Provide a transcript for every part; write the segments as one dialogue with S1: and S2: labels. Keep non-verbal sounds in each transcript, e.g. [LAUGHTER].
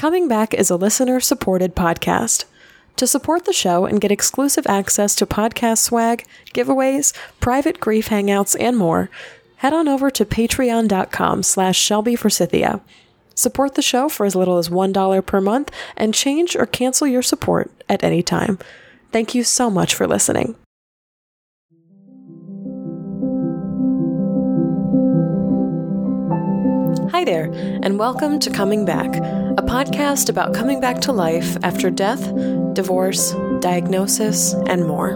S1: Coming Back is a listener supported podcast. To support the show and get exclusive access to podcast swag, giveaways, private grief hangouts, and more, head on over to patreon.com slash shelbyforsythia. Support the show for as little as $1 per month and change or cancel your support at any time. Thank you so much for listening. Hi there, and welcome to Coming Back, a podcast about coming back to life after death, divorce, diagnosis, and more.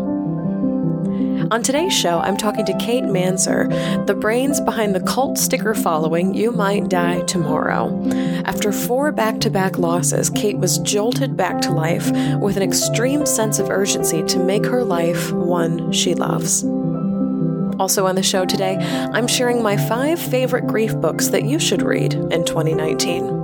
S1: On today's show, I'm talking to Kate Manser, the brains behind the cult sticker following You Might Die Tomorrow. After four back to back losses, Kate was jolted back to life with an extreme sense of urgency to make her life one she loves. Also on the show today, I'm sharing my five favorite grief books that you should read in 2019.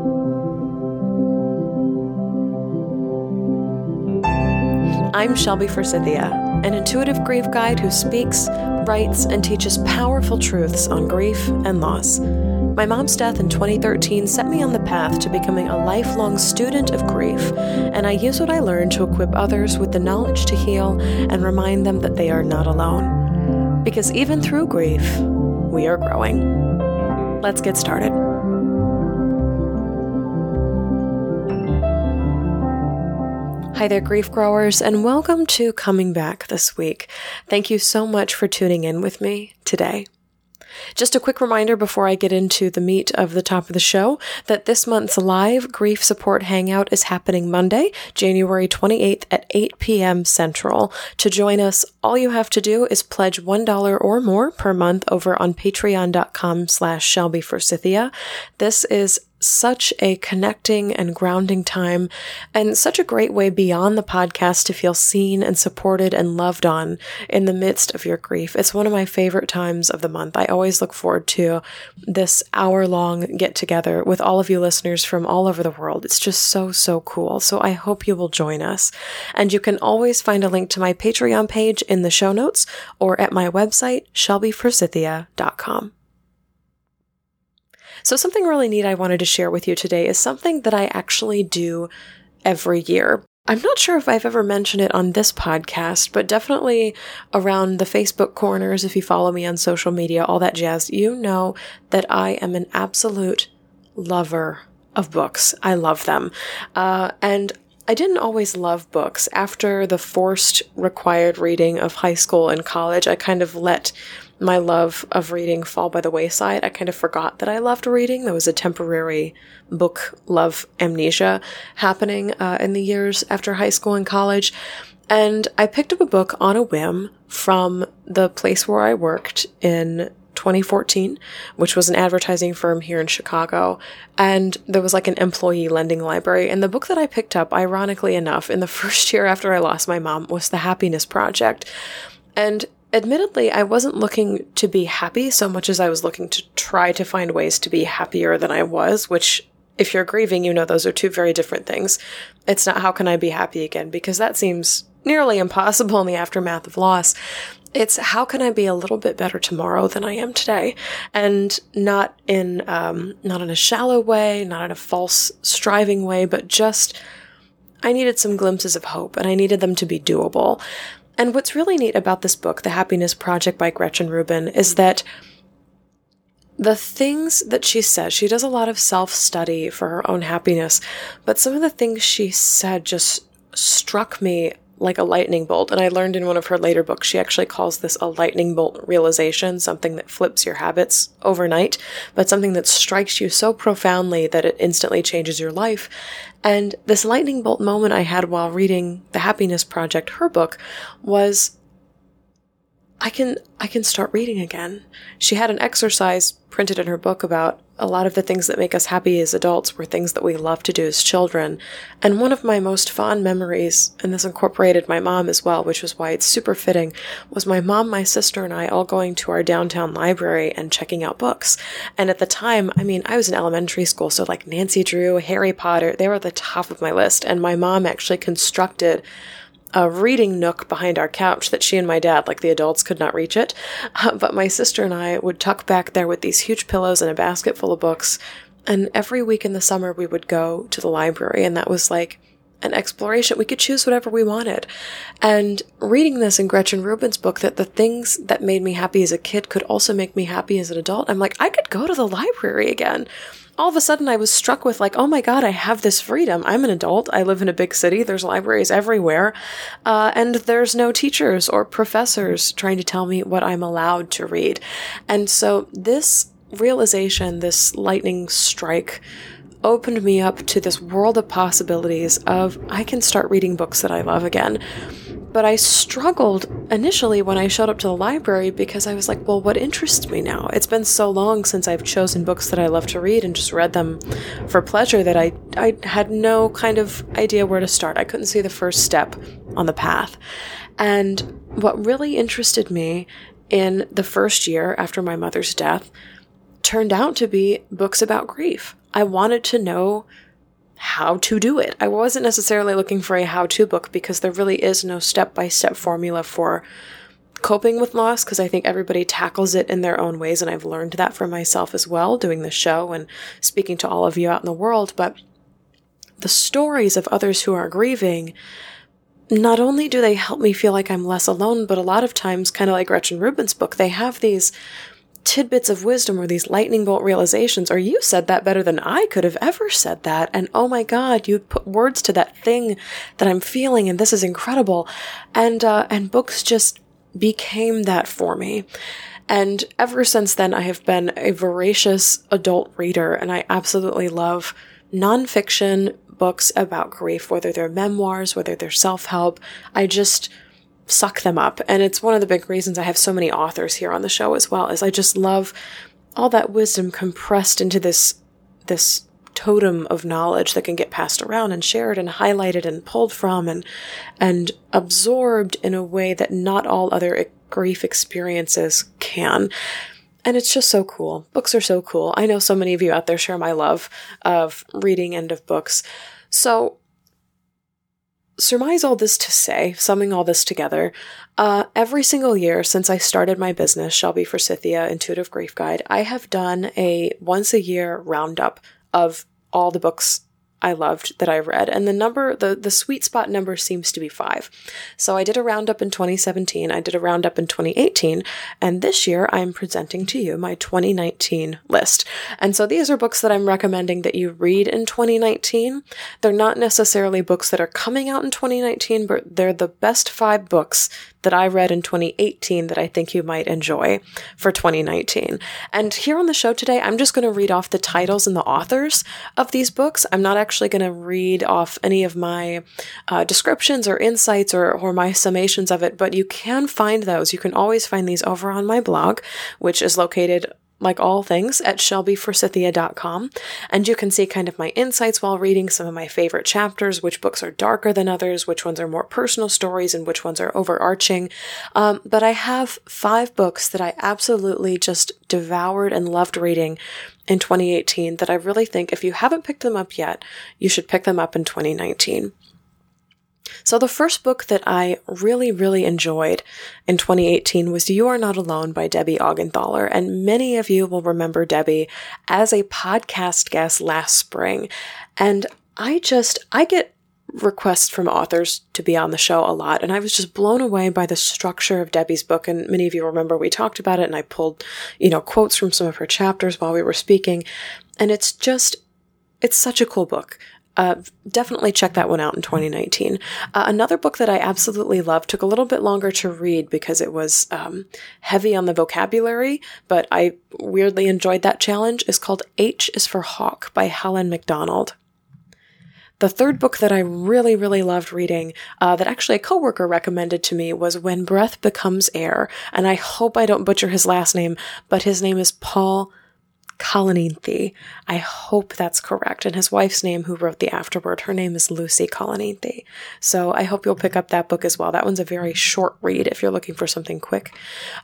S1: I'm Shelby Forsythia, an intuitive grief guide who speaks, writes, and teaches powerful truths on grief and loss. My mom's death in 2013 set me on the path to becoming a lifelong student of grief, and I use what I learned to equip others with the knowledge to heal and remind them that they are not alone. Because even through grief, we are growing. Let's get started. Hi there, grief growers, and welcome to Coming Back this week. Thank you so much for tuning in with me today. Just a quick reminder before I get into the meat of the top of the show that this month's live grief support hangout is happening Monday, January 28th at 8 p.m. Central. To join us, all you have to do is pledge $1 or more per month over on patreon.com slash Shelby Forsythia. This is such a connecting and grounding time and such a great way beyond the podcast to feel seen and supported and loved on in the midst of your grief. It's one of my favorite times of the month. I always look forward to this hour long get together with all of you listeners from all over the world. It's just so, so cool. So I hope you will join us. And you can always find a link to my Patreon page in the show notes or at my website, shelbyforsythia.com. So, something really neat I wanted to share with you today is something that I actually do every year. I'm not sure if I've ever mentioned it on this podcast, but definitely around the Facebook corners, if you follow me on social media, all that jazz, you know that I am an absolute lover of books. I love them. Uh, and I didn't always love books. After the forced required reading of high school and college, I kind of let my love of reading fall by the wayside. I kind of forgot that I loved reading. There was a temporary book love amnesia happening uh, in the years after high school and college. And I picked up a book on a whim from the place where I worked in 2014, which was an advertising firm here in Chicago. And there was like an employee lending library. And the book that I picked up, ironically enough, in the [LAUGHS] first year after I lost my mom was The Happiness Project. And admittedly, I wasn't looking to be happy so much as I was looking to try to find ways to be happier than I was, which if you're grieving, you know those are two very different things. It's not how can I be happy again, because that seems nearly impossible in the aftermath of loss. It's how can I be a little bit better tomorrow than I am today, and not in um, not in a shallow way, not in a false striving way, but just I needed some glimpses of hope, and I needed them to be doable. And what's really neat about this book, The Happiness Project by Gretchen Rubin, is that the things that she says, she does a lot of self study for her own happiness, but some of the things she said just struck me like a lightning bolt. And I learned in one of her later books, she actually calls this a lightning bolt realization, something that flips your habits overnight, but something that strikes you so profoundly that it instantly changes your life. And this lightning bolt moment I had while reading The Happiness Project, her book, was I can I can start reading again. She had an exercise printed in her book about a lot of the things that make us happy as adults were things that we loved to do as children. And one of my most fond memories, and this incorporated my mom as well, which was why it's super fitting, was my mom, my sister, and I all going to our downtown library and checking out books. And at the time, I mean, I was in elementary school, so like Nancy Drew, Harry Potter, they were at the top of my list. And my mom actually constructed a reading nook behind our couch that she and my dad, like the adults, could not reach it. Uh, [LAUGHS] but my sister and I would tuck back there with these huge pillows and a basket full of books And every week in the summer, we would go to the library, and that was like an exploration. We could choose whatever we wanted. And reading this in Gretchen Rubin's book, that the things that made me happy as a kid could also make me happy as an adult, I'm like, I could go to the library again. All of a sudden, I was struck with, like, oh my God, I have this freedom. I'm an adult. I live in a big city. There's libraries everywhere. Uh, and there's no teachers or professors trying to tell me what I'm allowed to read. And so, this realization, this lightning strike, opened me up to this world of possibilities of I can start reading books that I love again. But I struggled initially when I showed up to the library because I was like, well, what interests me now? It's been so long since I've chosen books that I love to read and just read them for pleasure that I, I had no kind of idea where to start. I couldn't see the first step on the path. And what really interested me in the first year after my mother's death turned out to be books about grief. I wanted to know how to do it. I wasn't necessarily looking for a how to book because there really is no step by step formula for coping with loss because I think everybody tackles it in their own ways. And I've learned that for myself as well, doing the show and speaking to all of you out in the world. But the stories of others who are grieving, not only do they help me feel like I'm less alone, but a lot of times, kind of like Gretchen Rubin's book, they have these tidbits of wisdom or these lightning bolt realizations, or you said that better than I could have ever said that. And oh my God, you put words to that thing that I'm feeling, and this is incredible. And, uh, and books just became that for me. And ever since then, I have been a voracious adult reader, and I absolutely love nonfiction books about grief, whether they're memoirs, whether they're self help. I just, suck them up. And it's one of the big reasons I have so many authors here on the show as well, is I just love all that wisdom compressed into this, this totem of knowledge that can get passed around and shared and highlighted and pulled from and, and absorbed in a way that not all other grief experiences can. And it's just so cool. Books are so cool. I know so many of you out there share my love of reading and of books. So surmise all this to say, summing all this together, uh, every single year since I started my business, Shelby Forsythia Intuitive Grief Guide, I have done a once a year roundup of all the books I loved that I read. And the number, the, the sweet spot number seems to be five. So I did a roundup in 2017. I did a roundup in 2018. And this year I'm presenting to you my 2019 list. And so these are books that I'm recommending that you read in 2019. They're not necessarily books that are coming out in 2019, but they're the best five books that I read in 2018 that I think you might enjoy for 2019. And here on the show today, I'm just going to read off the titles and the authors of these books. I'm not actually going to read off any of my uh, descriptions or insights or, or my summations of it, but you can find those. You can always find these over on my blog, which is located like all things, at shelbyforsythia.com. And you can see kind of my insights while reading some of my favorite chapters, which books are darker than others, which ones are more personal stories, and which ones are overarching. Um, but I have five books that I absolutely just devoured and loved reading in 2018 that I really think if you haven't picked them up yet, you should pick them up in 2019. So, the first book that I really, really enjoyed in 2018 was You Are Not Alone by Debbie Augenthaler. And many of you will remember Debbie as a podcast guest last spring. And I just, I get requests from authors to be on the show a lot. And I was just blown away by the structure of Debbie's book. And many of you remember we talked about it and I pulled, you know, quotes from some of her chapters while we were speaking. And it's just, it's such a cool book. Uh, definitely check that one out in 2019. Uh, another book that I absolutely loved took a little bit longer to read because it was um, heavy on the vocabulary, but I weirdly enjoyed that challenge. is called H is for Hawk by Helen Macdonald. The third book that I really, really loved reading, uh, that actually a coworker recommended to me, was When Breath Becomes Air. And I hope I don't butcher his last name, but his name is Paul Kalanithi. I hope that's correct. And his wife's name, who wrote the afterword, her name is Lucy Kalanithi. So I hope you'll pick up that book as well. That one's a very short read if you're looking for something quick.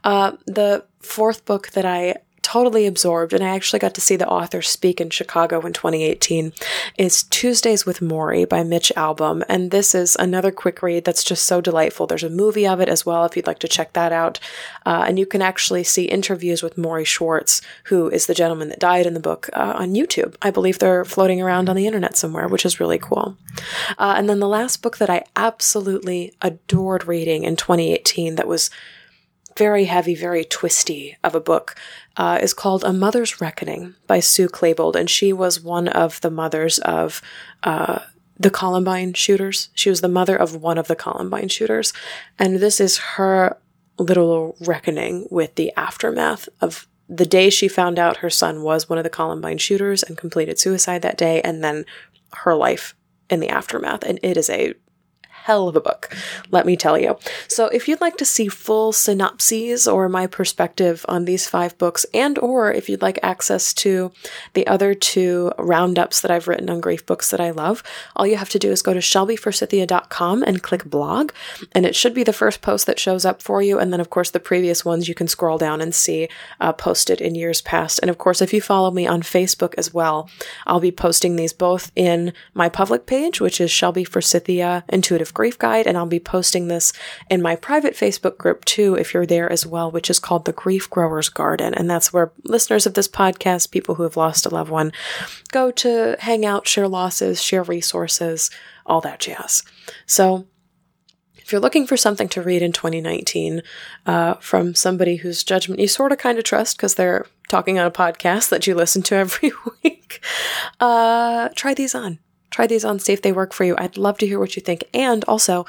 S1: Uh, the fourth book that I totally absorbed, and I actually got to see the author speak in Chicago in 2018, is Tuesdays with Morrie by Mitch Albom. And this is another quick read that's just so delightful. There's a movie of it as well if you'd like to check that out. Uh, and you can actually see interviews with Morrie Schwartz, who is the gentleman that died in the book, uh, on YouTube. I believe they're floating around on the internet somewhere, which is really cool. Uh, and then the last book that I absolutely adored reading in 2018 that was very heavy, very twisty of a book uh, is called A Mother's Reckoning by Sue Klebold. And she was one of the mothers of uh, the Columbine shooters. She was the mother of one of the Columbine shooters. And this is her little reckoning with the aftermath of the day she found out her son was one of the Columbine shooters and completed suicide that day, and then her life in the aftermath. And it is a hell of a book, let me tell you. So if you'd like to see full synopses or my perspective on these five books, and or if you'd like access to the other two roundups that I've written on grief books that I love, all you have to do is go to shelbyforsythia.com and click blog, and it should be the first post that shows up for you. And then, of course, the previous ones you can scroll down and see uh, posted in years past. And of course, if you follow me on Facebook as well, I'll be posting these both in my public page, which is Shelby Forsythia Intuitive Grief Guide, and I'll be posting this in my private Facebook group too, if you're there as well, which is called the Grief Growers Garden. And that's where listeners of this podcast, people who have lost a loved one, go to hang out, share losses, share resources, all that jazz. So, if you're looking for something to read in 2019 uh, from somebody whose judgment you sort of kind of trust because they're talking on a podcast that you listen to [LAUGHS] every week, uh, try these on try these on, see if they work for you. I'd love to hear what you think. And also,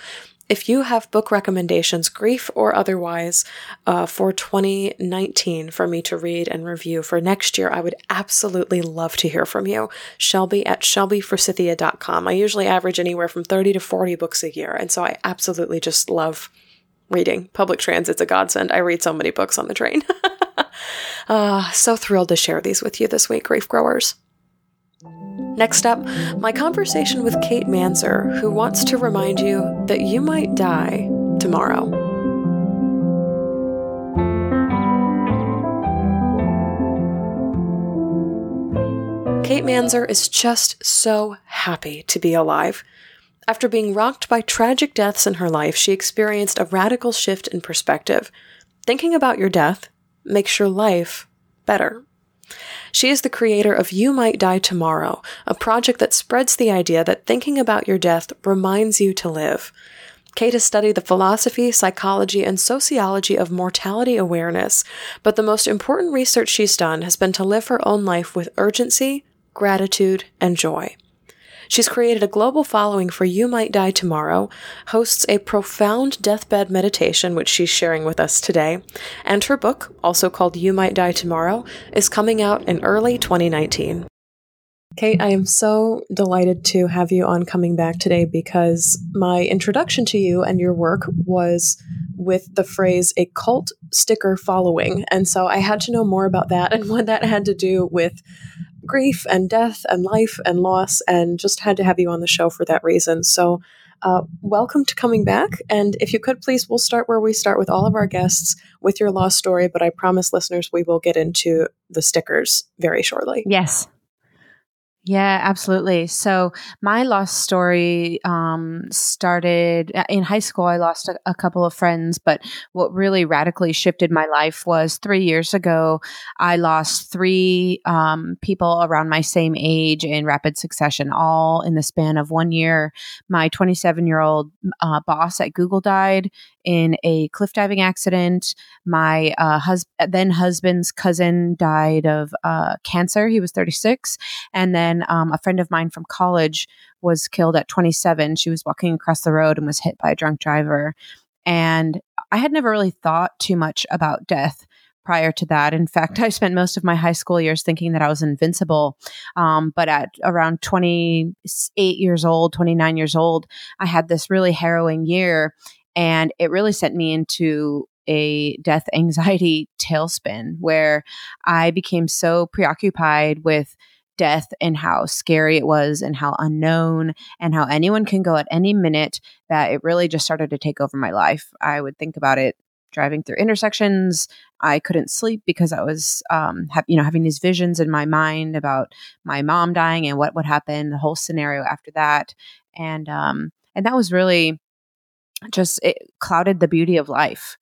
S1: if you have book recommendations, grief or otherwise, uh, for 2019 for me to read and review for next year, I would absolutely love to hear from you. Shelby at shelbyforsythia.com. I usually average anywhere from 30 to 40 books a year. And so I absolutely just love reading. Public transit's a godsend. I read so many books on the train. uh, [LAUGHS] so thrilled to share these with you this week, grief growers. Next up, my conversation with Kate Manser, who wants to remind you that you might die tomorrow. Kate Manser is just so happy to be alive. After being rocked by tragic deaths in her life, she experienced a radical shift in perspective. Thinking about your death makes your life better. She is the creator of You Might Die Tomorrow, a project that spreads the idea that thinking about your death reminds you to live. Kate has studied the philosophy, psychology, and sociology of mortality awareness, but the most important research she's done has been to live her own life with urgency, gratitude, and joy. She's created a global following for You Might Die Tomorrow, hosts a profound deathbed meditation, which she's sharing with us today, and her book, also called You Might Die Tomorrow, is coming out in early 2019. Kate, I am so delighted to have you on coming back today because my introduction to you and your work was with the phrase a cult sticker following. And so I had to know more about that and [LAUGHS] what that had to do with grief and death and life and loss, and just had to have you on the show for that reason. So, uh, welcome to coming back. And if you could please, we'll start where we start with all of our guests with your lost story, but I promise listeners we will get into the stickers very shortly.
S2: Yes. Yeah, absolutely. So my lost story um, started uh, in high school. I lost a, a, couple of friends, but what really radically shifted my life was three years ago. I lost three um, people around my same age in rapid succession, all in the span of one year. My 27 year old uh, boss at Google died in a cliff diving accident. My uh, hus- then husband's cousin died of uh, cancer. He was 36. And then um, a friend of mine from college was killed at 27. She was walking across the road and was hit by a drunk driver. And I had never really thought too much about death prior to that. In fact, I spent most of my high school years thinking that I was invincible. Um, but at around 28 years old, 29 years old, I had this really harrowing year and it really sent me into a death [LAUGHS] anxiety tailspin where I became so preoccupied with death and how scary it was and how unknown and how anyone can go at any minute that it really just started to take over my life. I would think about it driving through intersections. I couldn't sleep because I was, um, ha- you know, having these visions in my mind about my mom dying and what would happen, the whole scenario after that, and um, and that was really just it clouded the beauty of life.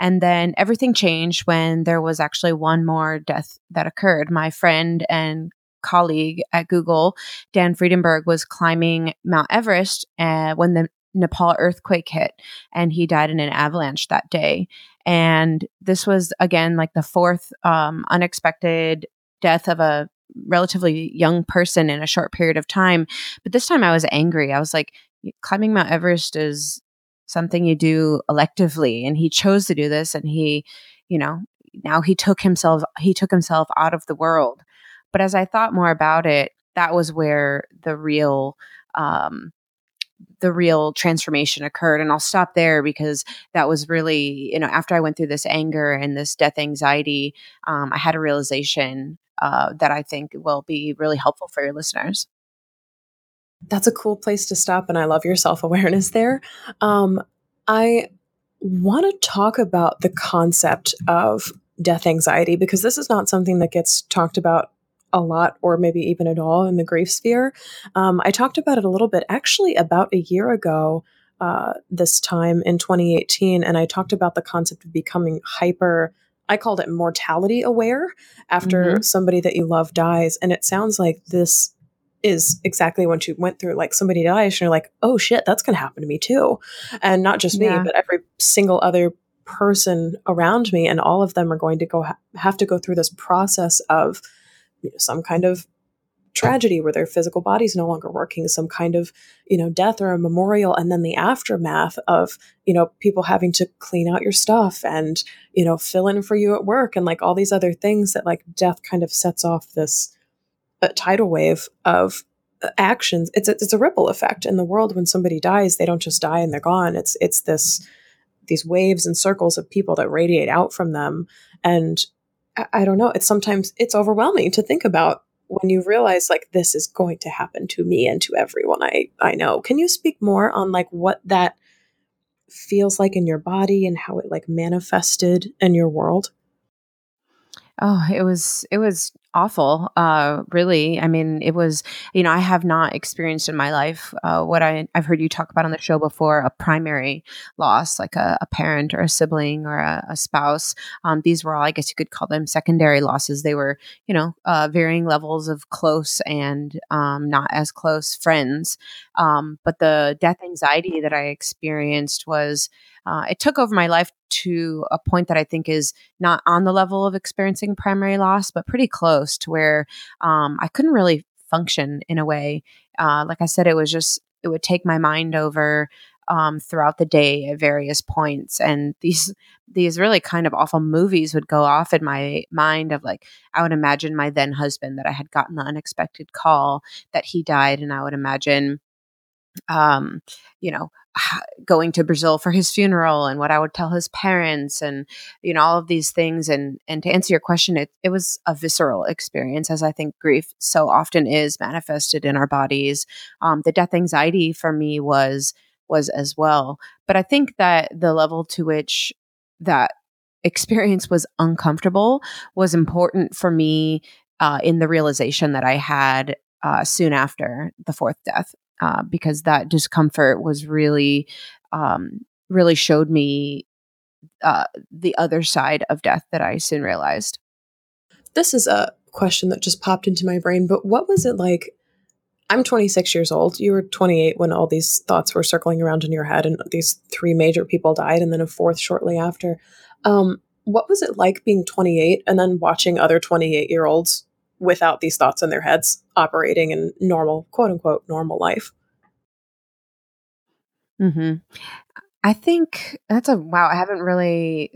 S2: And then everything changed when there was actually one more death that occurred. My friend and colleague at Google, Dan Fredinburg, was climbing Mount Everest uh, when the Nepal earthquake hit, and he died in an avalanche that day. And this was, again, like the fourth um, unexpected death of a relatively young person in a short period of time. But this time I was angry. I was like, climbing Mount Everest is something you do electively and he chose to do this and he you know now he took himself he took himself out of the world. But as i thought more about it that was where the real um the real transformation occurred and i'll stop there because that was really you know after i went through this anger and this death anxiety um, i had a realization uh, that i think will be really helpful for your listeners
S1: that's a cool place to stop, and I love your self awareness there. Um, I want to talk about the concept of death anxiety because this is not something that gets talked about a lot or maybe even at all in the grief sphere. Um, I talked about it a little bit actually about a year ago. Uh, this time in 2018, and I talked about the concept of becoming hyper I called it mortality aware after mm-hmm. somebody that you love dies. And it sounds like this is exactly what you went through. Like somebody dies, and you're like, oh shit, that's going to happen to me too. And not just yeah. me, but every single other person around me. And all of them are going to go ha- have to go through this process of you know, some kind of tragedy where their physical body's no longer working, some kind of, you know, death or a memorial, and then the aftermath of, you know, people having to clean out your stuff and, you know, fill in for you at work and like all these other things that like death kind of sets off this a tidal wave of uh, actions it's a, it's a ripple effect. In the world when somebody dies they don't just die and they're gone. It's it's this these waves and circles of people that radiate out from them. And I, I don't know it's sometimes it's overwhelming to think about when you realize like this is going to happen to me and to everyone i i know. Can you speak more on like what that feels like in your body and how it like manifested in your world?
S2: Oh, it was it was awful. Uh, really, I mean, it was. You know, I have not experienced in my life uh, what I I've heard you talk about on the show before a primary loss, like a, a parent or a sibling or a, a spouse. Um, these were all, I guess, you could call them secondary losses. They were, you know, uh, varying levels of close and um, not as close friends. Um, but the death anxiety that I experienced was uh, it took over my life to a point that I think is not on the level of experiencing primary loss, but pretty close to where um, I couldn't really function in a way. Uh, like I said, it was just, it would take my mind over um, throughout the day at various points and [LAUGHS] these these really kind of awful movies would go off in my mind of like i would imagine my then husband that i had gotten the unexpected call that he died and i would imagine um, you know, going to Brazil for his funeral and what I would tell his parents and you know all of these things. And and to answer your question it it was a visceral experience as I think grief so often is manifested in our bodies. Um, the death anxiety for me was was as well. But I think that the level to which that experience was uncomfortable was important for me uh, in the realization that I had uh, soon after the fourth death uh, because that discomfort was really, um, really showed me uh, the other side of death that I soon realized.
S1: This is a question that just popped into my brain, but what was it like? I'm 26 years old. You were 28 when all these thoughts were circling around in your head, and these three major people died, and then a fourth shortly after. Um, what was it like being 28 and then watching other 28 year olds without these thoughts in their heads operating in normal, quote unquote, normal life.
S2: mm-hmm. I think that's a wow. I haven't really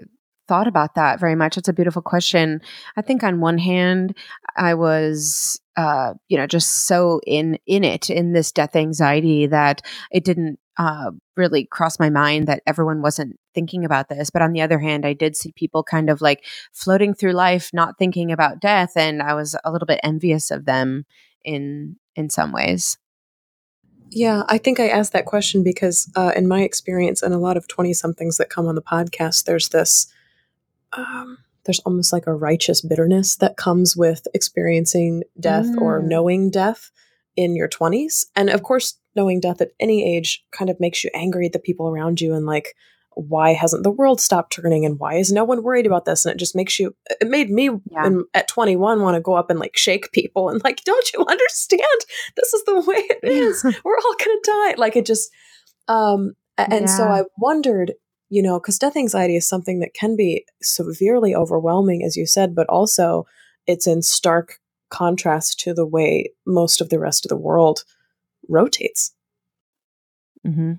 S2: thought about that very much. It's a beautiful question. I think on one hand, I was, uh, you know, just so in in it in this death anxiety that it didn't uh, really crossed my mind that everyone wasn't thinking about this. But on the other hand, I did see people kind of like floating through life, not thinking about death, and I was a little bit envious of them in in some ways.
S1: Yeah, I think I asked that question because, uh, in my experience, and a lot of 20 somethings that come on the podcast, there's this, um, there's almost like a righteous bitterness that comes with experiencing death mm. or knowing death in your 20s. And of course, knowing death at any age kind of makes you angry at the people around you and like, why hasn't the world stopped turning and why is no one worried about this and it just makes you it made me yeah. in, at 21 want to go up and like shake people and like don't you understand this is the way it is we're all gonna die like it just um and yeah. so i wondered you know because death anxiety is something that can be severely overwhelming as you said but also it's in stark contrast to the way most of the rest of the world rotates
S2: mm-hmm.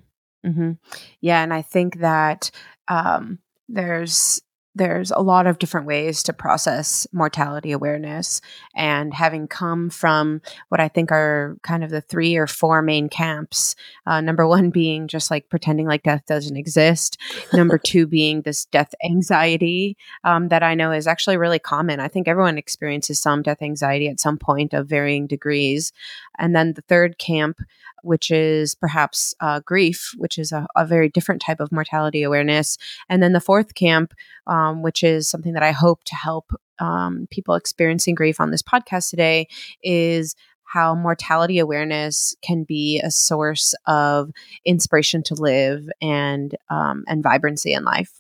S2: Mm-hmm. Yeah, and I think that um, there's there's a lot of different ways to process mortality awareness and having come from what i think are kind of the three or four main camps uh, number one [LAUGHS] being just like pretending like death doesn't exist number [LAUGHS] two being this death anxiety um, that i know is actually really common. I think everyone experiences some death anxiety at some point of varying degrees and then the third camp which is perhaps uh, grief, which is a, a, very different type of mortality awareness. And then the fourth camp, um, which is something that I hope to help um, people experiencing grief on this podcast today, is how mortality awareness can be a source of inspiration to live and um, and vibrancy in life.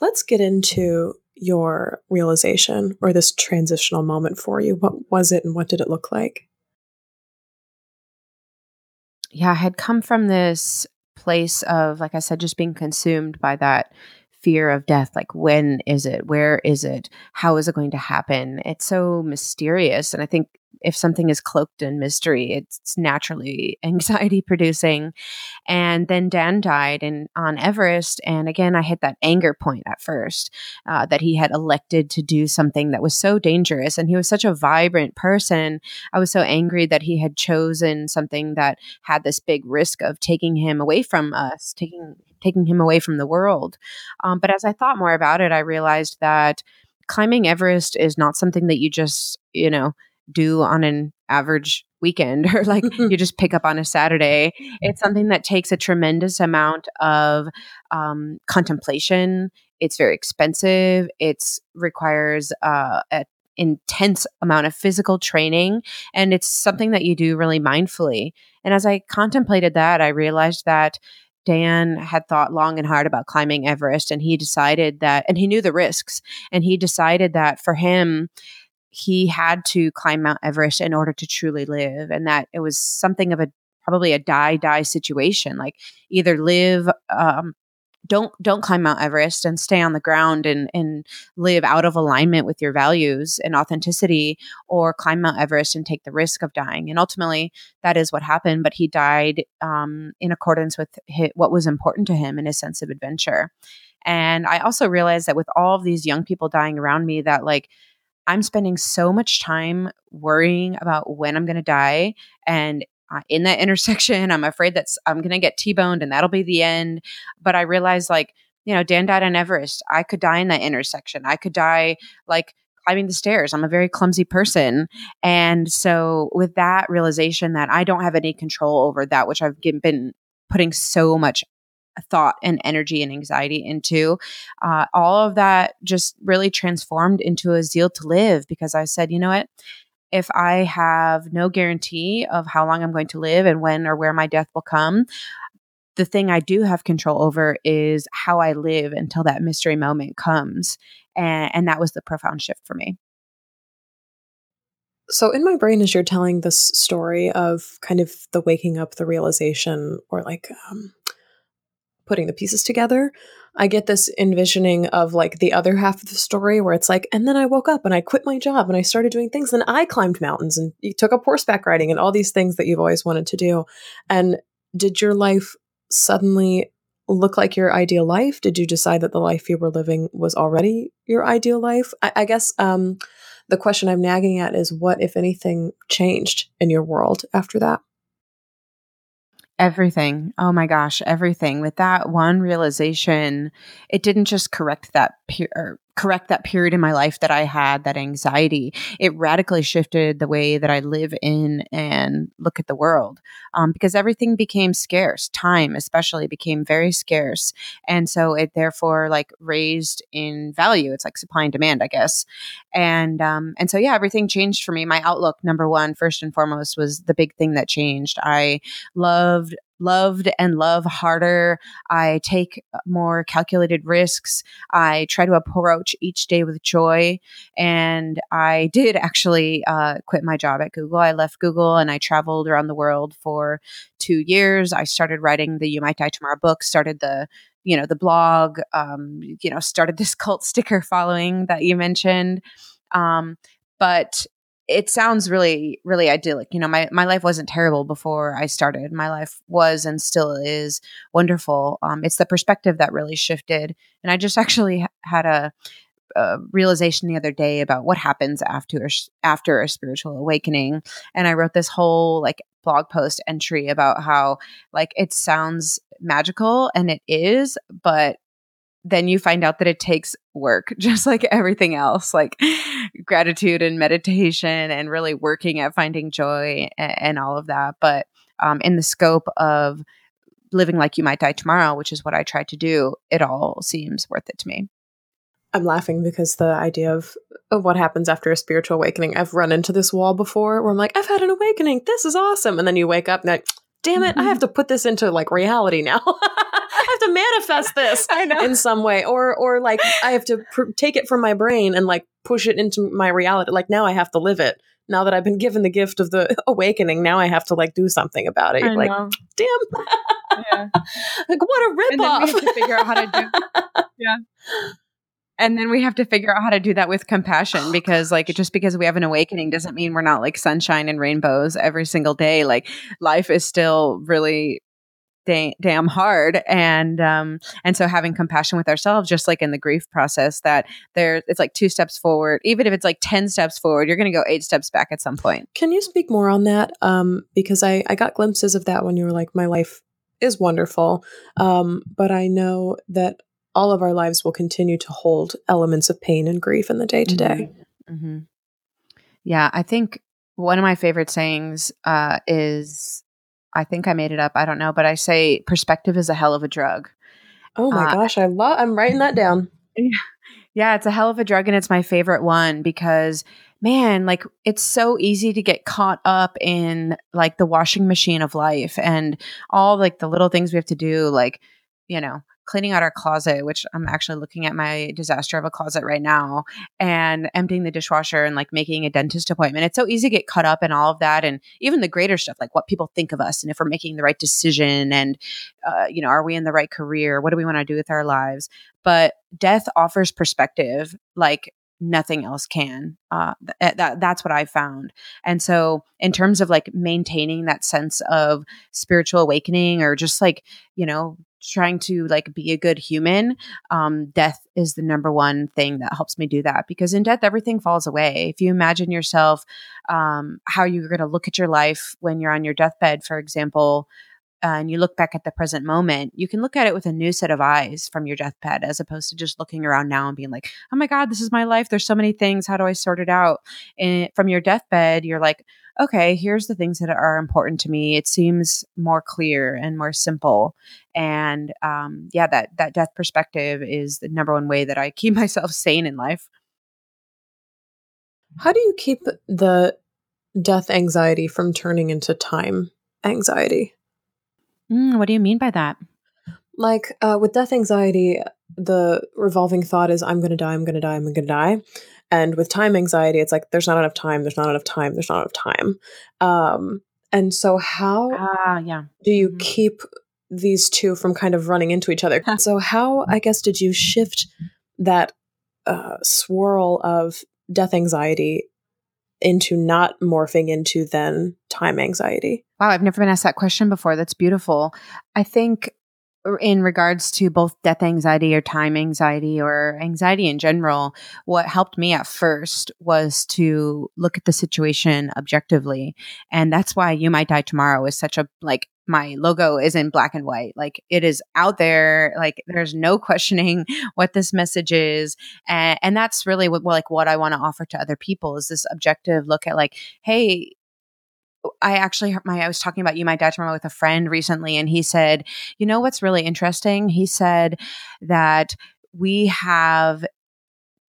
S1: Let's get into your realization or this transitional moment for you. What was it and what did it look like?
S2: yeah, I had come from this place of, like I said, just being consumed by that fear of death. Like, when is it? Where is it? How is it going to happen? It's so mysterious. And I think if something is cloaked in mystery, it's naturally [LAUGHS] anxiety producing. And then Dan died in, on Everest. And again, I hit that anger point at first uh, that he had elected to do something that was so dangerous. And he was such a vibrant person. I was so angry that he had chosen something that had this big risk of taking him away from us, taking taking him away from the world. Um, but as I thought more about it, I realized that climbing Everest is not something that you just, you know, do on an average weekend [LAUGHS] or like you [LAUGHS] just pick up on a Saturday. It's something that takes a tremendous amount of um, contemplation. It's very expensive. It requires uh, an intense amount of physical training, and it's something that you do really mindfully. And as I contemplated that, I realized that Dan had thought long and hard about climbing Everest, and he decided that, and he knew the risks, and he decided that for him, he had to climb Mount Everest in order to truly live, and that it was something of a probably a die die situation. Like either live, um, don't don't climb Mount Everest and stay on the ground and and live out of alignment with your values and authenticity, or climb Mount Everest and take the risk of dying. And ultimately, that is what happened. But he died um, in accordance with his, what was important to him and his sense of adventure. And I also realized that with all of these young people dying around me, that like I'm spending so much time worrying about when I'm going to die. And in that [LAUGHS] intersection, I'm afraid that I'm going to get T boned and that'll be the end. But I realized, like, you know, Dan died on Everest. I could die in that intersection. I could die like climbing the stairs. I'm a very clumsy person. And so, with that realization that I don't have any control over that, which I've been putting so much thought and energy and anxiety into. Uh, all of that just really transformed into a zeal to live because I said, you know what? If I have no guarantee of how long I'm going to live and when or where my death will come, the thing I do have control over is how I live until that mystery moment comes. And, and that was the profound shift for me.
S1: So, in my brain, as you're telling this story of kind of the waking up, the realization, or like um, putting the pieces together, I get this envisioning of like the other half of the story where it's like, and then I woke up and I quit my job and I started doing things. And I climbed mountains and you took up horseback riding and all these things that you've always wanted to do. And did your life suddenly look like your ideal life? Did you decide that the life you were living was already your ideal life? I, I guess um, the question I'm nagging at is what, if anything, changed in your world after that?
S2: Everything. Oh my gosh, everything. With that one realization, it didn't just correct that pe- or correct that period in my life that I had that anxiety. It radically shifted the way that I live in and look at the world um, because everything became scarce. Time, especially, became very scarce. And so it therefore like raised in value. It's like supply and demand, I guess. And, um, and so, yeah, everything changed for me. My outlook, number one, first and foremost, was the big thing that changed. I loved loved and love harder. I take more calculated risks. I try to approach each day with joy. And I did actually uh, quit my job at Google. I left Google and I traveled around the world for two years. I started writing the You Might Die Tomorrow book, started the you know the blog um, you know started this [LAUGHS] cult sticker following that you mentioned um, but it sounds really really idyllic. You know my, my life wasn't terrible before i started. My life was and still is wonderful. Um, it's the perspective that really shifted. And i just [LAUGHS] actually had a, a realization the other day about what happens after after a spiritual awakening. And i wrote this whole like blog post entry about how like it sounds magical and it is but then you find out that it takes work, [LAUGHS] just like everything else, like gratitude and meditation and really working at finding joy and, and all of that. But um, in the scope of living like you might die tomorrow, which is what I try to do, it all seems worth it to me.
S1: I'm laughing because the idea of, of what happens after a spiritual awakening, I've run into this wall before where I'm like, I've had an awakening. This is awesome. And then you wake up and like, damn it, I have to put this into like reality now. [LAUGHS] I have to manifest this [LAUGHS] in some way, or or like I have to pr- take it from my brain and like push it into my reality. Like now I have to live it. Now that I've been given the gift of the [LAUGHS] awakening, now I have to like do something about it. Like, damn, yeah. [LAUGHS] like what a ripoff.
S2: And then we have to figure out how to do. yeah and then we have to figure out how to do that with compassion oh, because like just because we have an awakening doesn't mean we're not like sunshine and rainbows every single day like life is still really da- damn hard. And um and so having compassion with ourselves just like in the grief process that there it's like two steps forward. Even if it's like 10 steps forward you're going to go eight steps back at some point.
S1: Can you speak more on that? Um because i i got glimpses of that when you were like my life is wonderful. Um but i know that all of our lives will continue to hold elements of pain and grief in the day to day.
S2: Yeah, I think one of my favorite sayings uh, is I think I made it up. I don't know, but I say perspective is a hell of a drug.
S1: Oh my uh, gosh, I love. I'm writing that down. [LAUGHS]
S2: Yeah, it's a hell of a drug, and it's my favorite one because man, like it's so easy to get caught up in like the washing machine of life and all like the little things we have to do, like you know cleaning out our closet, which I'm actually looking at my disaster of a closet right now, and emptying the dishwasher and like making a dentist appointment. It's so easy to get caught up in all of that, and even the greater stuff, like what people think of us, and if we're making the right decision, and uh, you know, are we in the right career? What do we want to do with our lives? But death offers perspective, like nothing else can. Uh, th- that that's what I found. And so, in terms of like maintaining that sense of spiritual awakening, or just like you know trying to like be a good human um death is the number one thing that helps me do that because in death everything falls away. If you imagine yourself um how you're going to look at your life when you're on your deathbed for example and you look back at the present moment, you can look at it with a new set of eyes from your deathbed as opposed to just looking around now and being like, oh my God, this is my life. There's so many things. How do I sort it out? And from your deathbed, you're like, okay, here's the things that are important to me. It seems more clear and more simple. And um, yeah, that that death perspective is the number one way that I keep [LAUGHS] myself sane in life.
S1: How do you keep the death anxiety from turning into time anxiety?
S2: Mm, what do you mean by that?
S1: Like uh, with death anxiety, the revolving thought is, I'm going to die, I'm going to die, I'm going to die. And with time anxiety, it's like there's not enough time, there's not enough time, there's not enough time. Um, and so, how
S2: uh, yeah.
S1: do you mm-hmm. keep these two from kind of running into each other? [LAUGHS] so, how, I guess, did you shift that uh, swirl of death anxiety into not morphing into then time anxiety?
S2: Wow, I've never been asked that question before. That's beautiful. I think er, in regards to both death anxiety or time anxiety or anxiety in general, what helped me at first was to look at the situation objectively. And that's why You Might Die Tomorrow is such a like my logo is in black and white. Like it is out there. Like there's no questioning [LAUGHS] what this message is. And, and that's really what, like what I want to offer to other people is this objective look at like, hey, I actually my I was talking about you might die tomorrow with a friend recently and he said, "You know what's really interesting?" He said that we have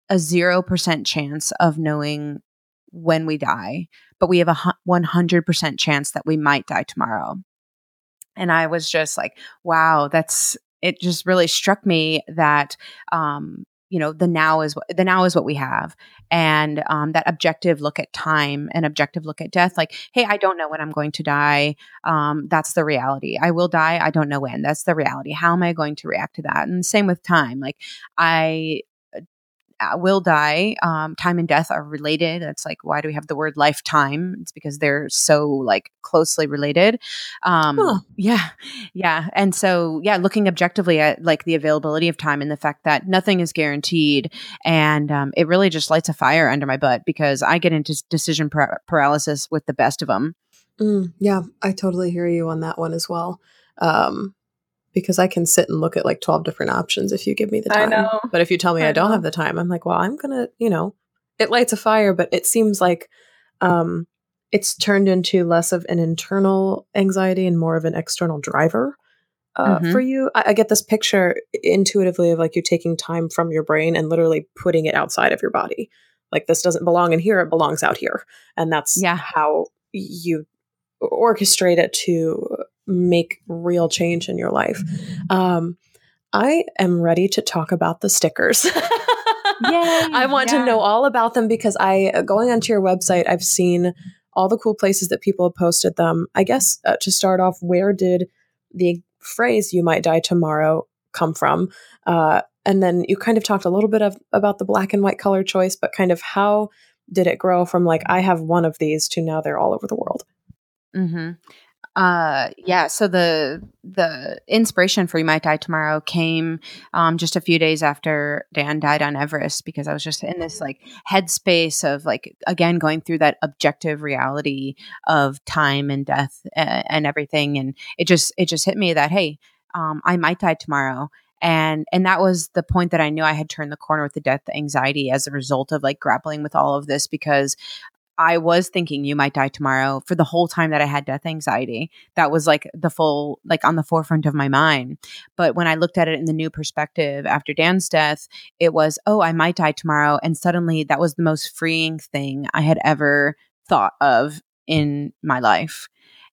S2: a 0% chance of knowing when we die, but we have a 100% chance that we might die tomorrow. And I was just like, wow, that's it just really struck me that um, you know the now is what the now is what we have. And um, that objective look at time and objective look at death like hey i don't know when i'm going to die. Um, that's the reality. I will die i don't know when. That's the reality. How am i going to react to that? And same with time. Like i will die. Um, time and death are related. That's like, why do we have the word lifetime? It's because they're so like closely related. Um, huh. Yeah. Yeah. And so, yeah, looking objectively at like the availability of time and the fact that nothing is guaranteed. And um, it really just lights a fire under my butt because I get into decision par- paralysis with the best of them.
S1: Mm, yeah, I totally hear you on that one as well. Um, because I can sit and look at like 12 different options if you give me the time. But if you tell me I, I don't have the time, I'm like, well, I'm going to, you know, it lights a fire, but it seems like um, it's turned into less of an internal anxiety and more of an external driver uh, mm-hmm. for you. I, I get this picture intuitively of like you taking time from your brain and literally putting it outside of your body. Like this doesn't belong in here, it belongs out here. And that's yeah. how you orchestrate it to make real change in your life. Um, I am ready to talk about the stickers. [LAUGHS] Yay, I want yeah. to know all about them because I, uh, going onto your website, I've seen all the cool places that people have posted them. I guess uh, to start off, where did the phrase "you might die tomorrow" come from? Uh, and then you kind of talked a little bit of about the black and white color choice, but kind of how did it grow from like I have one of these to now they're all over the world?
S2: Mm-hmm. Uh, yeah. So the the inspiration for "You Might Die Tomorrow" came um, just a few days after Dan died on Everest because I was just in this like headspace of like again going through that objective reality of time and death and, and everything, and it just it just hit me that hey, um, I might die tomorrow, and and that was the point that i knew i had turned the corner with the death anxiety as a result of like grappling with all of this because I was thinking you might die tomorrow for the whole time that I had death anxiety. That was like the full, like on the forefront of my mind. But when I looked at it in the new perspective after Dan's death, it was, oh, I might die tomorrow. And suddenly that was the most freeing thing I had ever thought of in my life.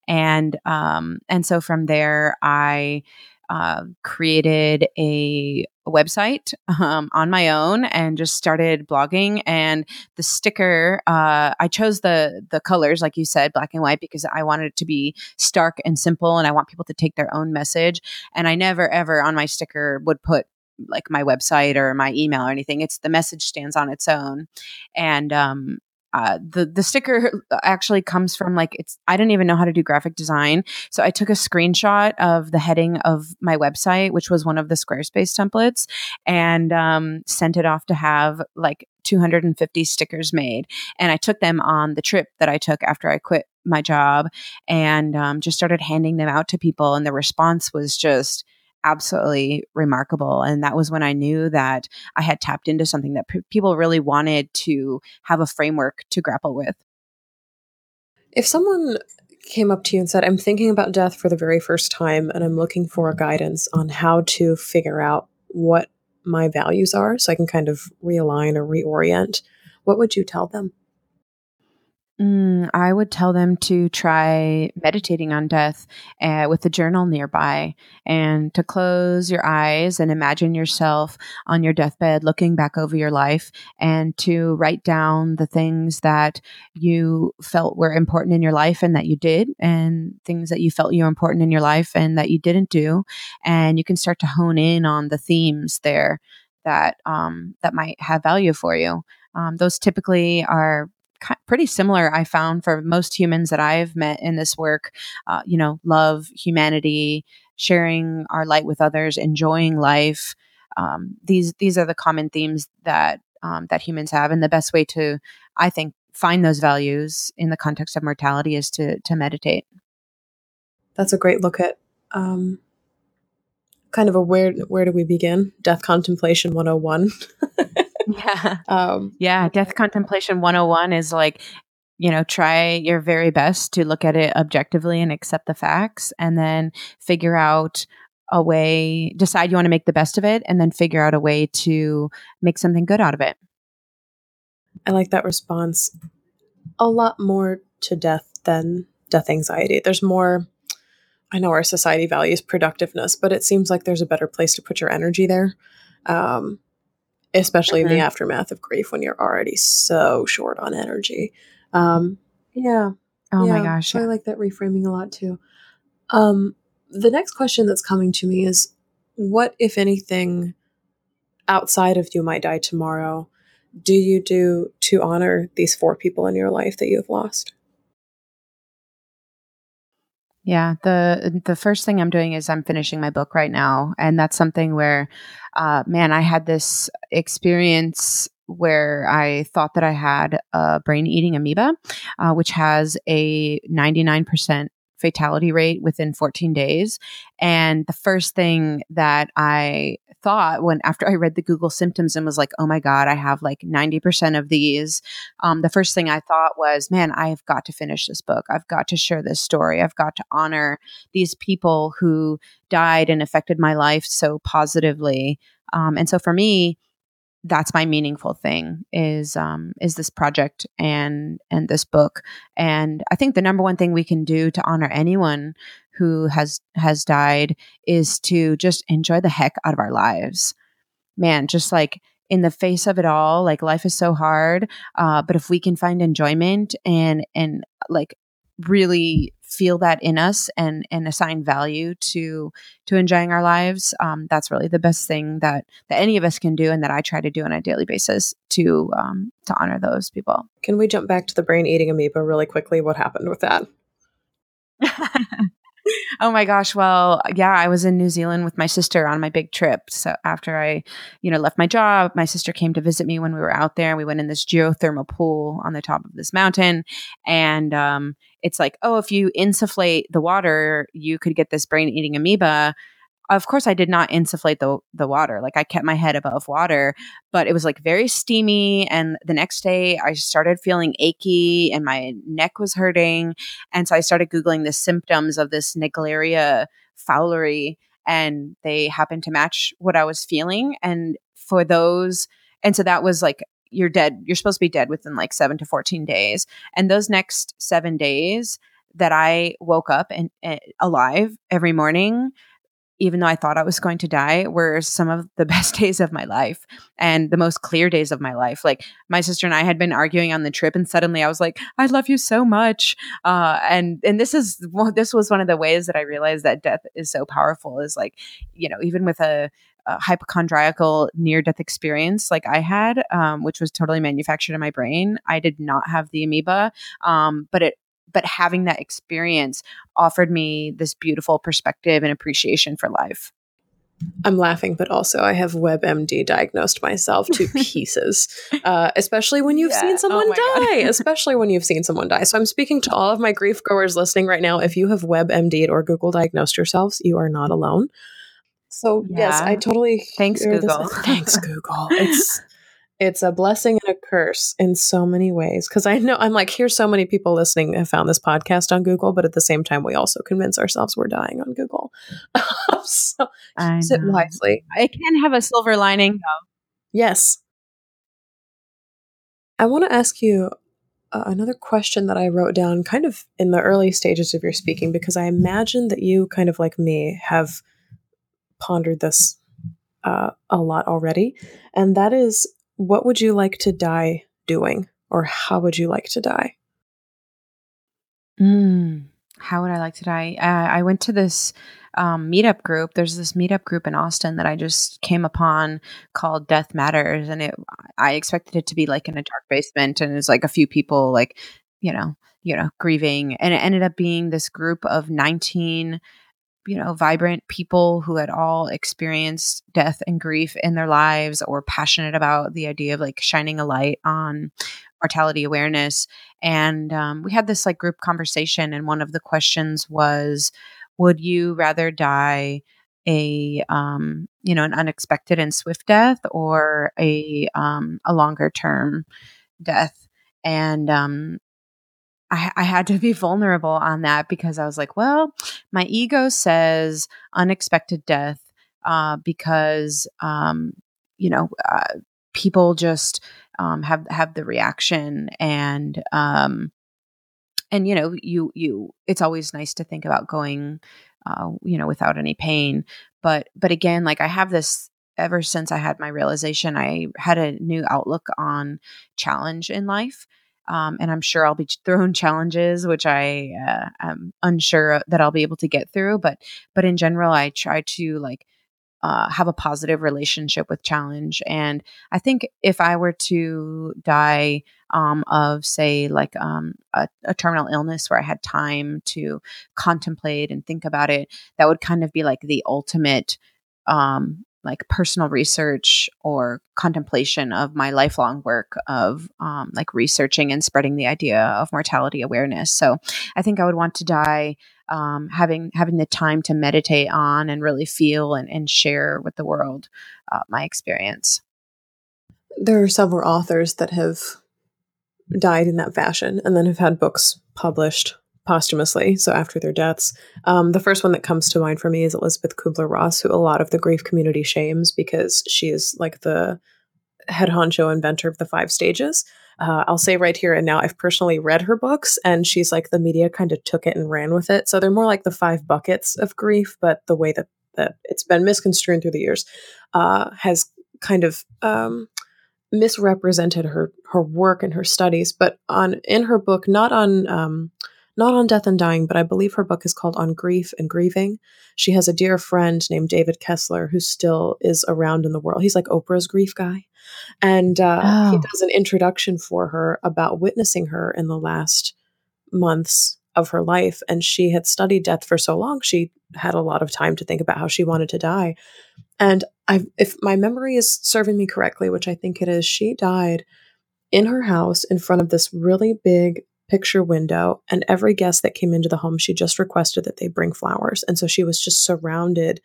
S2: And, um, and so from there, I, uh, created a, a website um, on my own and just started blogging. And the sticker, uh, I chose the the colors, like you said, black and white, because I wanted it to be stark and simple, and I want people to take their own message. And I never ever on my sticker would put like my website or my email or anything. It's the message stands on its own, and um, uh, the the sticker actually comes from like it's I didn't even know how to do graphic design, so I took a screenshot of the heading of my website, which was one of the Squarespace templates, and um, sent it off to have like 250 stickers made. And I took them on the trip that I took after I quit my job, and um, just started handing them out to people, and the response was just absolutely remarkable. And that was when I knew that I had tapped into something that p- people really wanted to have a framework to grapple with.
S1: If someone came up to you and said, I'm thinking about death for the very first time and I'm looking for guidance on how to figure out what my values are so I can kind of realign or reorient, what would you tell them?
S2: Mm, I would tell them to try meditating on death uh, with a journal nearby and to close your eyes and imagine yourself on your deathbed looking back over your life and to write down the things that you felt were important in your life and that you did and things that you felt you were important in your life and that you didn't do. And you can start to hone in on the themes there that um, that might have value for you. Um, those typically are pretty similar i found for most humans that i've met in this work uh, you know love humanity sharing our light with others, enjoying life. Um, these these are the common themes that um, that humans have, and the best way to, I think, find those values in the context of mortality is to to meditate.
S1: That's a great look at um, kind of a where where do we begin? Death contemplation 101. [LAUGHS] [LAUGHS]
S2: yeah. Um, yeah, death contemplation 101 is like you know, try your very best to look at it objectively and accept the facts and then figure out a way, decide you want to make the best of it and then figure out a way to make something good out of it.
S1: I like that response a lot more to death than death anxiety. There's more I know our society values productiveness, but it seems like there's a better place to put your energy there, um, especially mm-hmm. in the aftermath of grief when you're already so short on energy. Um, yeah.
S2: Oh
S1: yeah.
S2: my gosh.
S1: So I like that reframing a lot too. Um, the next question that's coming to me is what, if anything, outside of you might die tomorrow, do you do to honor these four people in your life that you have lost?
S2: Yeah, the the first thing I'm doing is I'm finishing my book right now, and that's something where, uh, man, I had this experience where I thought that I had a brain eating amoeba, uh, which has a 99% fatality rate within 14 days. And the first thing that I thought when after I read the Google symptoms and was like, oh my God, I have like 90% of these. Um, the first thing I thought was, man, I've got to finish this book. I've got to share this story. I've got to honor these people who died and affected my life so positively. Um, and so for me, that's my meaningful thing is um, is this project and and this book. And i think the number one thing we can do to honor anyone who has has died is to just enjoy the heck out of our lives. Man just like in the face of it all like life is so hard uh, but if we can find enjoyment and and like really feel that in us and and assign value to to enjoying our lives um, that's really the best thing that that any of us can do and that i try to do on a daily basis to um, to honor those people.
S1: Can we jump back to the brain eating amoeba really quickly? What happened with that [LAUGHS]
S2: oh my gosh. Well, yeah, I was in New Zealand with my sister on my big trip. So after I, you know, left my job, my sister came to visit me when we were out there. We went in this geothermal pool on the top of this mountain. And um, it's like, oh, if you insufflate the water, you could get this brain eating amoeba of course I did not insufflate the the water. Like I kept my head above water, but it was like very steamy and the next day I started feeling achy and my neck was hurting and so I started googling the symptoms of this Naegleria fowleri and they happened to match what I was feeling and for those and so that was like you're dead. You're supposed to be dead within like 7 to 14 days. And those next 7 days that I woke up and, and alive every morning even though I thought I was going to die, were some of the [LAUGHS] best days of my life and the most clear days of my life. Like my sister and I had been arguing on the trip, and suddenly I was like, "I love you so much." Uh, and and this is [LAUGHS] this was one of the ways that I realized that death is so powerful. Is like, you know, even with a hypochondriacal near death experience like I had, um, which was totally manufactured in my brain. I did not have the amoeba, um, but it but having that experience offered me this beautiful perspective and appreciation for life.
S1: I'm laughing, but also I have WebMD diagnosed myself to [LAUGHS] pieces, uh, especially when you've yeah. seen oh someone oh die, especially when you've seen someone die. So I'm speaking to all of my grief growers listening right now. If you have WebMD or Google diagnosed yourselves, you are not alone. So yeah. yes, I totally
S2: thanks Google.
S1: This. Thanks Google. It's [LAUGHS] it's a blessing and a curse in so many ways. Because I know I'm like, here's so many people listening have found this podcast on Google, but at the same time, we also convince ourselves we're dying on Google. [LAUGHS] so use it wisely.
S2: It can have a silver lining, though.
S1: Yes. I want to ask you uh, another question that I wrote down kind of in the early stages of your speaking, because I imagine that you, kind of like me, have pondered this uh, a lot already. And that is what would you like to die doing? Or how would you like to die?
S2: Mm, how would I like to die? Uh, I went to this um, meetup group. There's this meetup group in Austin that I just came upon called Death Matters, and it I expected it to be like in a dark basement, and it's like a few people like you know you know grieving, and it ended up being this group of 19 you know, vibrant people who had all experienced death and grief in their lives or passionate about the idea of like shining a light on mortality awareness. And um, we had this like group conversation, and one of the questions was, would you rather die a um, you know an unexpected and swift death or a um, a longer term death? And um, I, I, had to be vulnerable on that because I was like, well, my ego says unexpected death uh, because um, you know uh, people just um, have have the reaction and um, and you know you you it's always nice to think about going uh, you know without any pain. But but again like I have this ever since I had my realization I had a new outlook on challenge in life um, and I'm sure I'll be thrown challenges, which I uh, am unsure that I'll be able to get through. But but in general, I try to like uh, have a positive relationship with challenge. And I think if I were to die um, of, say, like um, a, a, terminal illness where I had time to contemplate and think about it, that would kind of be like the ultimate um, like personal research or contemplation of my lifelong work of um, like researching and spreading the idea of mortality awareness. So I think I would want to die um, having having the time to meditate on and really feel and, and share with the world uh, my experience.
S1: There are several authors that have died in that fashion and then have had books published posthumously, so after their deaths. Um, the first one that comes to mind for me is Elisabeth Kübler-Ross, who a lot of the grief community shames because she is like the head honcho inventor of the five stages. Uh, I'll say right here and now, I've personally read her books, and she's like the media kind of took it and ran with it. So they're more like the five buckets of grief, but the way that that it's been misconstrued through the years uh, has kind of um, misrepresented her her work and her studies. But on in her book, not on um, not on death and dying, but I believe her book is called On Grief and Grieving. She has a dear friend named David Kessler who still is around in the world. He's like Oprah's grief guy. And uh, oh. he does an introduction for her about witnessing her in the last months of her life. And she had studied death for so long, she had a lot of time to think about how she wanted to die. And I, if my memory is serving me correctly, which I think it is, she died in her house in front of this really big picture window, and every guest that came into the home, she just requested that they bring flowers. And so she was just surrounded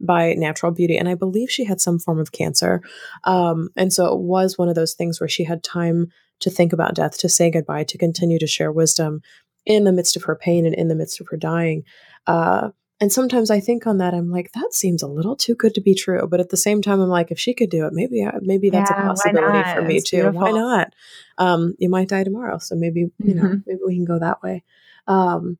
S1: by natural beauty. And I believe she had some form of cancer. Um, and so it was one of those things where she had time to think about death, to say goodbye, to continue to share wisdom in the midst of her pain and in the midst of her dying. Uh, and sometimes I think on that, I'm like, that seems a little too good to be true. But at the same time, I'm like, if she could do it, maybe maybe that's yeah, a possibility for me it's too. Beautiful. Why not? Um, you might die tomorrow, so maybe you know, mm-hmm. maybe we can go that way. Um,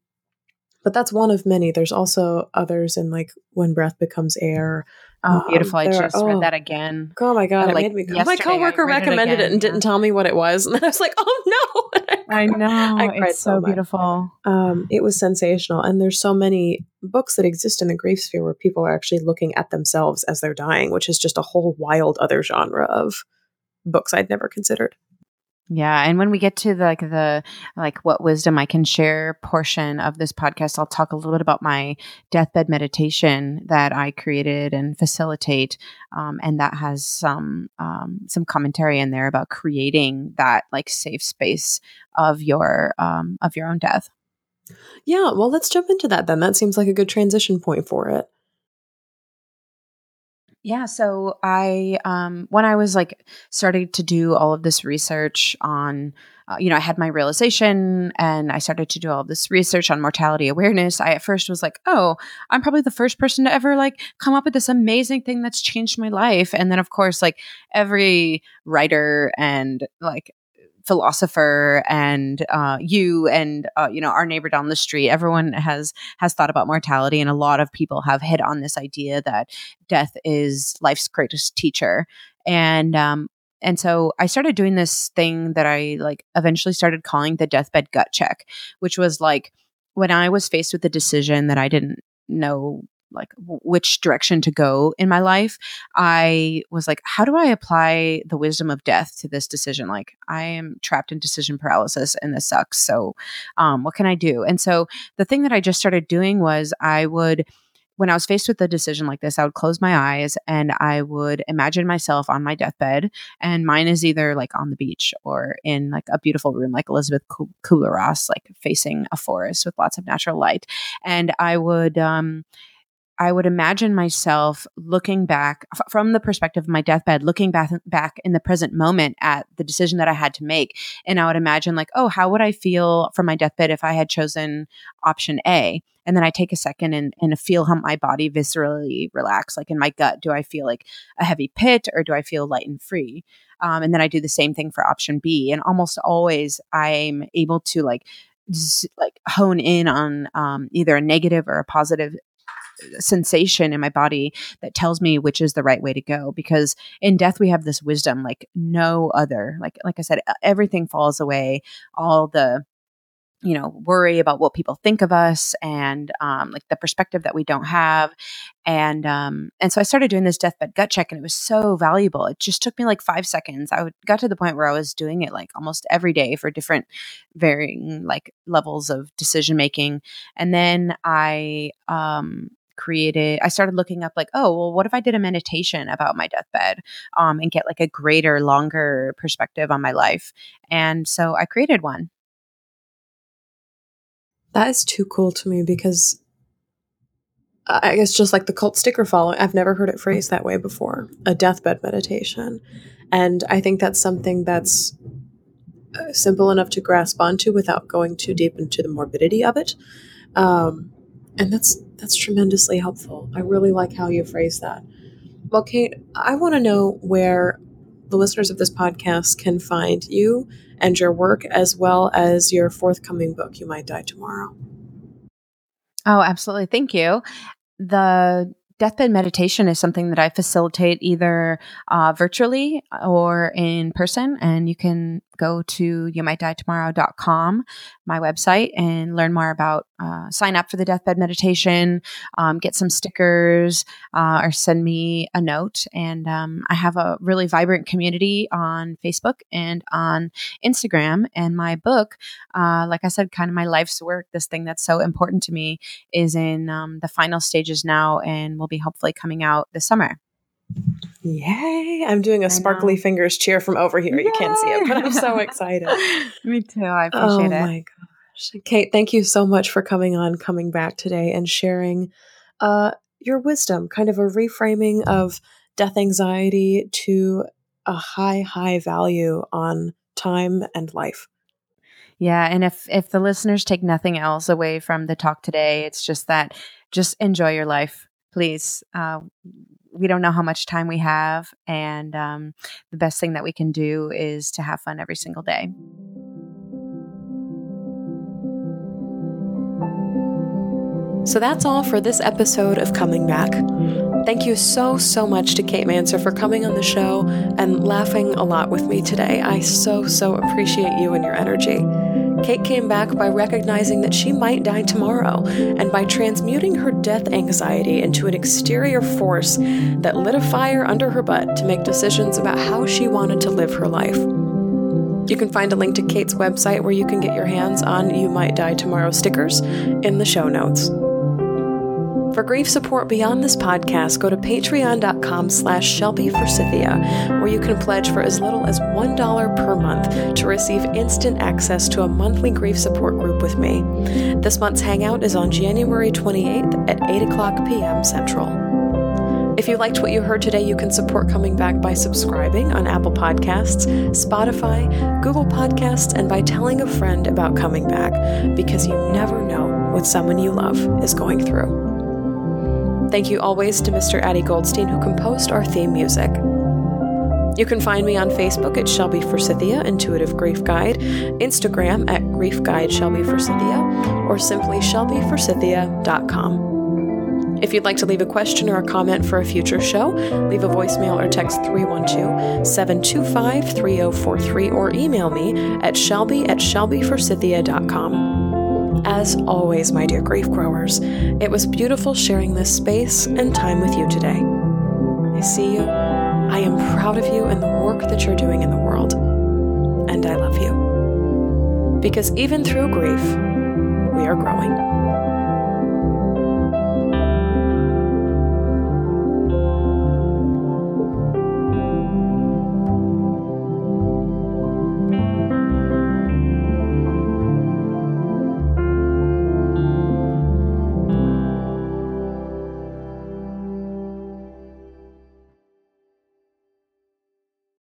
S1: but that's one of many. There's also others in like when breath becomes air.
S2: Oh, beautiful! Um, I just are, read oh, that again.
S1: Oh my god! it like made me. My coworker recommended it, it, and didn't tell me what it was, [LAUGHS] and then I was like, "Oh no!" [LAUGHS]
S2: I, know. I it's so, so beautiful.
S1: Um, it was sensational, and there's so many books that exist in the grief sphere where people are actually looking at themselves as they're dying, which is just a whole wild other genre of books I'd never considered.
S2: Yeah, and when we get to the, like the like what wisdom I can share portion of this podcast, I'll talk a little bit about my deathbed meditation that I created and facilitate, um, and that has some um, some commentary in there about creating that like safe space of your um, of your own death.
S1: Yeah, well, let's jump into that then. That seems like a good transition point for it.
S2: Yeah, so I um when I was like starting to do all of this research on uh, you know, I had my realization and I started to do all this research on mortality awareness. I at first was like, "Oh, I'm probably the first person to ever like come up with this amazing thing that's changed my life." And then of course, like every writer and like philosopher and uh, you and uh, you know our neighbor down the street everyone has has thought about mortality and a lot of people have hit on this idea that death is life's greatest teacher. And um, and so I started doing this thing that I like eventually started calling the deathbed gut check, which was like when I was faced with a decision that I didn't know like which direction to go in my life i was like how do i apply the wisdom of death to this decision like i am trapped in decision paralysis and this sucks so um, what can i do and so the thing that i just started doing was i would when I was faced with a decision like this, I would close my eyes and I would imagine myself on my deathbed. And mine is either like on the beach or in like a beautiful room, like Elisabeth Kübler-Ross, like facing a forest with lots of natural light. And I would, um, I would imagine myself looking back f- from the perspective of my deathbed, looking back back in the present moment at the decision that I had to make, and I would imagine like, oh, how would I feel from my deathbed if I had chosen option A? And then I take a second and, and feel how my body viscerally relax, like in my gut. Do I feel like a heavy pit or do I feel light and free? Um, and then I do the same thing for option B. And almost always I'm able to like like hone in on um, either a negative or a positive sensation in my body that tells me which is the right way to go because in death we have this wisdom like no other like like i said everything falls away. All the you know worry about what people think of us and um, like the perspective that we don't have. And um, and so i started doing this deathbed gut check and it was so valuable. It just took me like five seconds. I would, got to the point where i was doing it like almost every day for different varying like levels of decision making. And then i um, created i started looking up like oh well what if i did a meditation about my deathbed um, and get like a greater longer perspective on my life? And so i created one.
S1: That is too cool to me because i guess just like the cult sticker following i've never heard it phrased that way before a deathbed meditation. And i think that's something that's uh, simple enough to grasp onto without going too deep into the morbidity of it. Um, and that's that's tremendously helpful. I really like how you phrase that. Well, Kate, I want to know where the listeners of this podcast can find you and your work, as well as your forthcoming book, You Might Die Tomorrow.
S2: Oh, absolutely. Thank you. The deathbed meditation is something that I facilitate either uh, virtually or in person. And you can go to youmightdietomorrow.com, my website, and learn more about uh, sign up for the deathbed meditation, um, get some stickers, uh, or send me a note. And um, I have a really vibrant community on Facebook and on Instagram. And my book, uh, like I said, kind of my life's work, this thing that's so important to me, is in um, the final stages now and will be hopefully coming out this summer.
S1: Yay! I'm doing a sparkly fingers cheer from over here. Yay! You can't see it, but I'm so [LAUGHS] excited.
S2: Me too. I appreciate oh, it. Oh my
S1: gosh. Kate, thank you so much for coming on, coming back today and sharing uh, your wisdom, kind of a reframing of death anxiety to a high, high value on time and life.
S2: Yeah, and if if the listeners take nothing else away from the talk today, it's just that just enjoy your life, please. Uh, we don't know how much time we have. And um, the best thing that we can do is to have fun every single day.
S1: So that's all for this episode of Coming Back. Thank you so, so much to Kate Manser for coming on the show and laughing a lot with me today. I so, so appreciate you and your energy. Kate came back by recognizing that she might die tomorrow and by transmuting her death anxiety into an exterior force that lit a fire under her butt to make decisions about how she wanted to live her life. You can find a link to Kate's website where you can get your hands on You Might Die Tomorrow stickers in the show notes. For grief support beyond this podcast, go to patreon.com slash Shelby where you can pledge for as little as $1 per month to receive instant access to a monthly grief support group with me. This month's hangout is on January 28th at 8 o'clock p.m. Central. If you liked what you heard today, you can support Coming Back by subscribing on Apple Podcasts, Spotify, Google Podcasts, and by telling a friend about Coming Back because you never know what someone you love is going through. Thank you always to Mr. Addy Goldstein, who composed our theme music. You can find me on Facebook at Shelby Forsythia, Intuitive Grief Guide, Instagram at Grief Guide Shelby Forsythia, or simply shelbyforsythia.com. If you'd like to leave a question or a comment for a future show, leave a voicemail or text 312 725 3043 or email me at shelby at shelbyforsythia.com. As always, my dear grief growers, it was beautiful sharing this space and time with you today. I see you, I am proud of you and the work that you're doing in the world, and I love you. Because even through grief, we are growing.